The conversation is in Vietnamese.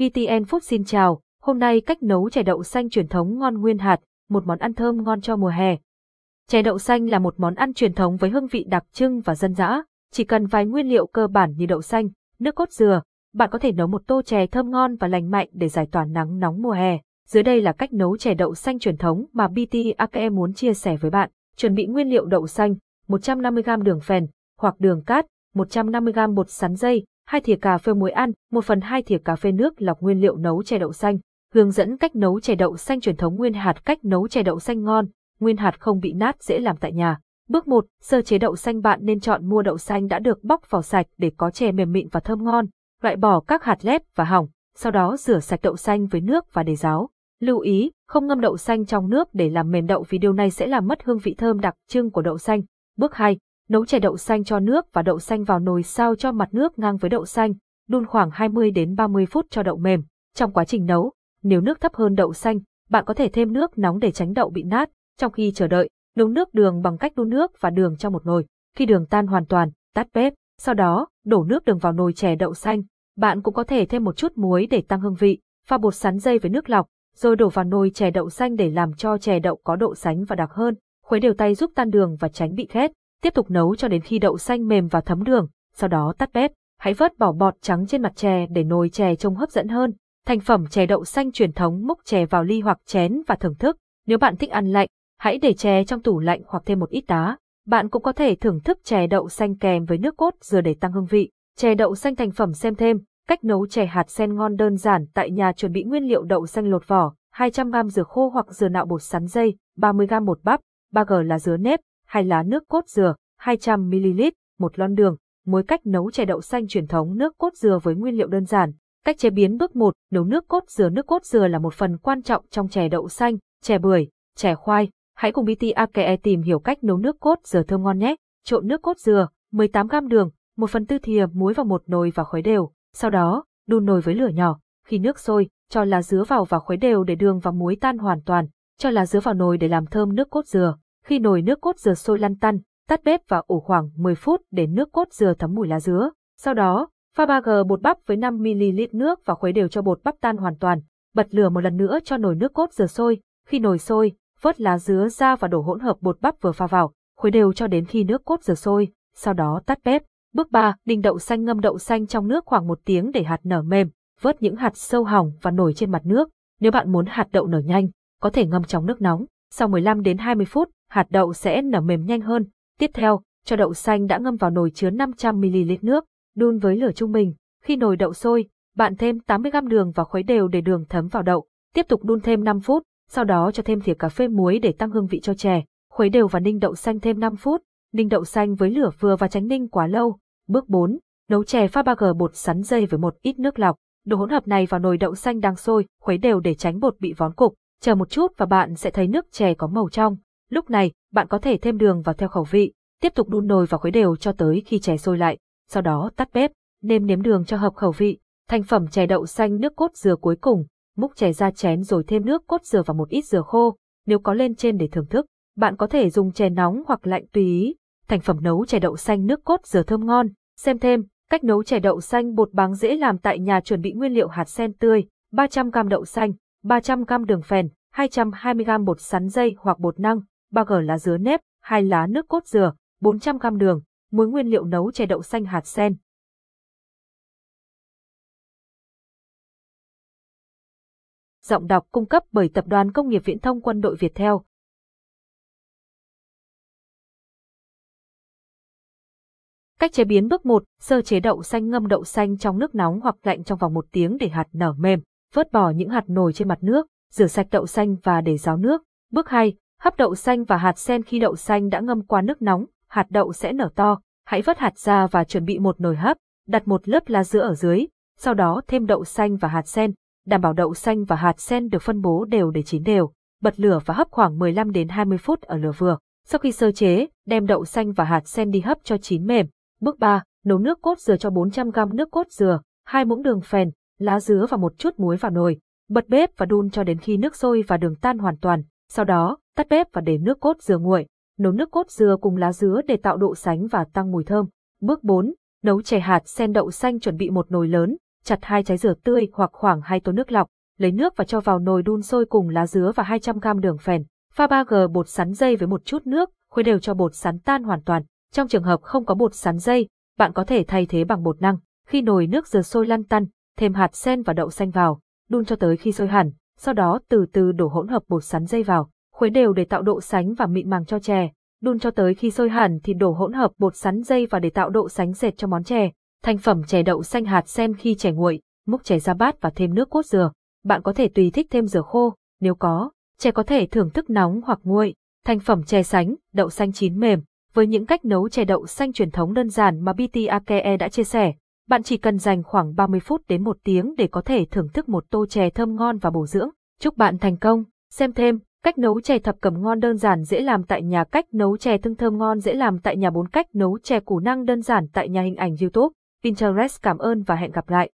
VTN Food xin chào, hôm nay cách nấu chè đậu xanh truyền thống ngon nguyên hạt, một món ăn thơm ngon cho mùa hè. Chè đậu xanh là một món ăn truyền thống với hương vị đặc trưng và dân dã, chỉ cần vài nguyên liệu cơ bản như đậu xanh, nước cốt dừa, bạn có thể nấu một tô chè thơm ngon và lành mạnh để giải tỏa nắng nóng mùa hè. Dưới đây là cách nấu chè đậu xanh truyền thống mà BT AKE muốn chia sẻ với bạn. Chuẩn bị nguyên liệu đậu xanh, 150g đường phèn hoặc đường cát, 150g bột sắn dây, 2 thìa cà phê muối ăn, 1 phần 2 thìa cà phê nước lọc nguyên liệu nấu chè đậu xanh. Hướng dẫn cách nấu chè đậu xanh truyền thống nguyên hạt cách nấu chè đậu xanh ngon, nguyên hạt không bị nát dễ làm tại nhà. Bước 1, sơ chế đậu xanh bạn nên chọn mua đậu xanh đã được bóc vỏ sạch để có chè mềm mịn và thơm ngon, loại bỏ các hạt lép và hỏng, sau đó rửa sạch đậu xanh với nước và để ráo. Lưu ý, không ngâm đậu xanh trong nước để làm mềm đậu vì điều này sẽ làm mất hương vị thơm đặc trưng của đậu xanh. Bước 2, nấu chè đậu xanh cho nước và đậu xanh vào nồi sao cho mặt nước ngang với đậu xanh, đun khoảng 20 đến 30 phút cho đậu mềm. Trong quá trình nấu, nếu nước thấp hơn đậu xanh, bạn có thể thêm nước nóng để tránh đậu bị nát. Trong khi chờ đợi, nấu nước đường bằng cách đun nước và đường trong một nồi. Khi đường tan hoàn toàn, tắt bếp, sau đó, đổ nước đường vào nồi chè đậu xanh. Bạn cũng có thể thêm một chút muối để tăng hương vị, pha bột sắn dây với nước lọc, rồi đổ vào nồi chè đậu xanh để làm cho chè đậu có độ sánh và đặc hơn. Khuấy đều tay giúp tan đường và tránh bị khét. Tiếp tục nấu cho đến khi đậu xanh mềm và thấm đường, sau đó tắt bếp. Hãy vớt bỏ bọt trắng trên mặt chè để nồi chè trông hấp dẫn hơn. Thành phẩm chè đậu xanh truyền thống múc chè vào ly hoặc chén và thưởng thức. Nếu bạn thích ăn lạnh, hãy để chè trong tủ lạnh hoặc thêm một ít đá. Bạn cũng có thể thưởng thức chè đậu xanh kèm với nước cốt dừa để tăng hương vị. Chè đậu xanh thành phẩm xem thêm, cách nấu chè hạt sen ngon đơn giản tại nhà chuẩn bị nguyên liệu đậu xanh lột vỏ, 200g dừa khô hoặc dừa nạo bột sắn dây, 30g bột bắp, 3g là dứa nếp, hai lá nước cốt dừa, 200ml, một lon đường. muối cách nấu chè đậu xanh truyền thống nước cốt dừa với nguyên liệu đơn giản. Cách chế biến bước 1, nấu nước cốt dừa. Nước cốt dừa là một phần quan trọng trong chè đậu xanh, chè bưởi, chè khoai. Hãy cùng BT AKE tìm hiểu cách nấu nước cốt dừa thơm ngon nhé. Trộn nước cốt dừa, 18g đường, 1 phần tư thìa muối vào một nồi và khuấy đều. Sau đó, đun nồi với lửa nhỏ. Khi nước sôi, cho lá dứa vào và khuấy đều để đường và muối tan hoàn toàn. Cho lá dứa vào nồi để làm thơm nước cốt dừa. Khi nồi nước cốt dừa sôi lăn tăn, tắt bếp và ủ khoảng 10 phút để nước cốt dừa thấm mùi lá dứa. Sau đó, pha 3g bột bắp với 5ml nước và khuấy đều cho bột bắp tan hoàn toàn. Bật lửa một lần nữa cho nồi nước cốt dừa sôi. Khi nồi sôi, vớt lá dứa ra và đổ hỗn hợp bột bắp vừa pha vào, khuấy đều cho đến khi nước cốt dừa sôi. Sau đó tắt bếp. Bước 3, đinh đậu xanh ngâm đậu xanh trong nước khoảng một tiếng để hạt nở mềm, vớt những hạt sâu hỏng và nổi trên mặt nước. Nếu bạn muốn hạt đậu nở nhanh, có thể ngâm trong nước nóng. Sau 15 đến 20 phút, hạt đậu sẽ nở mềm nhanh hơn. Tiếp theo, cho đậu xanh đã ngâm vào nồi chứa 500ml nước, đun với lửa trung bình. Khi nồi đậu sôi, bạn thêm 80g đường và khuấy đều để đường thấm vào đậu. Tiếp tục đun thêm 5 phút, sau đó cho thêm thìa cà phê muối để tăng hương vị cho chè. Khuấy đều và ninh đậu xanh thêm 5 phút. Ninh đậu xanh với lửa vừa và tránh ninh quá lâu. Bước 4. Nấu chè pha 3g bột sắn dây với một ít nước lọc. Đổ hỗn hợp này vào nồi đậu xanh đang sôi, khuấy đều để tránh bột bị vón cục. Chờ một chút và bạn sẽ thấy nước chè có màu trong. Lúc này, bạn có thể thêm đường vào theo khẩu vị. Tiếp tục đun nồi và khuấy đều cho tới khi chè sôi lại. Sau đó tắt bếp, nêm nếm đường cho hợp khẩu vị. Thành phẩm chè đậu xanh nước cốt dừa cuối cùng, múc chè ra chén rồi thêm nước cốt dừa và một ít dừa khô. Nếu có lên trên để thưởng thức, bạn có thể dùng chè nóng hoặc lạnh tùy ý. Thành phẩm nấu chè đậu xanh nước cốt dừa thơm ngon. Xem thêm, cách nấu chè đậu xanh bột báng dễ làm tại nhà chuẩn bị nguyên liệu hạt sen tươi, 300g đậu xanh, 300g đường phèn, 220g bột sắn dây hoặc bột năng, 3g lá dứa nếp, 2 lá nước cốt dừa, 400g đường, muối nguyên liệu nấu chè đậu xanh hạt sen. Giọng đọc cung cấp bởi Tập đoàn Công nghiệp Viễn thông Quân đội Việt Theo. Cách chế biến bước 1, sơ chế đậu xanh ngâm đậu xanh trong nước nóng hoặc lạnh trong vòng một tiếng để hạt nở mềm, vớt bỏ những hạt nổi trên mặt nước, rửa sạch đậu xanh và để ráo nước. Bước 2, hấp đậu xanh và hạt sen khi đậu xanh đã ngâm qua nước nóng, hạt đậu sẽ nở to. Hãy vớt hạt ra và chuẩn bị một nồi hấp, đặt một lớp lá dứa ở dưới, sau đó thêm đậu xanh và hạt sen, đảm bảo đậu xanh và hạt sen được phân bố đều để chín đều. Bật lửa và hấp khoảng 15 đến 20 phút ở lửa vừa. Sau khi sơ chế, đem đậu xanh và hạt sen đi hấp cho chín mềm. Bước 3, nấu nước cốt dừa cho 400g nước cốt dừa, hai muỗng đường phèn, lá dứa và một chút muối vào nồi. Bật bếp và đun cho đến khi nước sôi và đường tan hoàn toàn. Sau đó, tắt bếp và để nước cốt dừa nguội. Nấu nước cốt dừa cùng lá dứa để tạo độ sánh và tăng mùi thơm. Bước 4. Nấu chè hạt sen đậu xanh chuẩn bị một nồi lớn, chặt hai trái dừa tươi hoặc khoảng 2 tô nước lọc, lấy nước và cho vào nồi đun sôi cùng lá dứa và 200g đường phèn. Pha 3g bột sắn dây với một chút nước, khuấy đều cho bột sắn tan hoàn toàn. Trong trường hợp không có bột sắn dây, bạn có thể thay thế bằng bột năng. Khi nồi nước dừa sôi lăn tăn, thêm hạt sen và đậu xanh vào, đun cho tới khi sôi hẳn, sau đó từ từ đổ hỗn hợp bột sắn dây vào, khuấy đều để tạo độ sánh và mịn màng cho chè. Đun cho tới khi sôi hẳn thì đổ hỗn hợp bột sắn dây vào để tạo độ sánh dệt cho món chè. Thành phẩm chè đậu xanh hạt sen khi chè nguội, múc chè ra bát và thêm nước cốt dừa. Bạn có thể tùy thích thêm dừa khô, nếu có, chè có thể thưởng thức nóng hoặc nguội. Thành phẩm chè sánh, đậu xanh chín mềm. Với những cách nấu chè đậu xanh truyền thống đơn giản mà BTAKE đã chia sẻ, bạn chỉ cần dành khoảng 30 phút đến 1 tiếng để có thể thưởng thức một tô chè thơm ngon và bổ dưỡng. Chúc bạn thành công. Xem thêm, cách nấu chè thập cẩm ngon đơn giản dễ làm tại nhà cách nấu chè thương thơm ngon dễ làm tại nhà bốn cách nấu chè củ năng đơn giản tại nhà hình ảnh YouTube. Pinterest cảm ơn và hẹn gặp lại.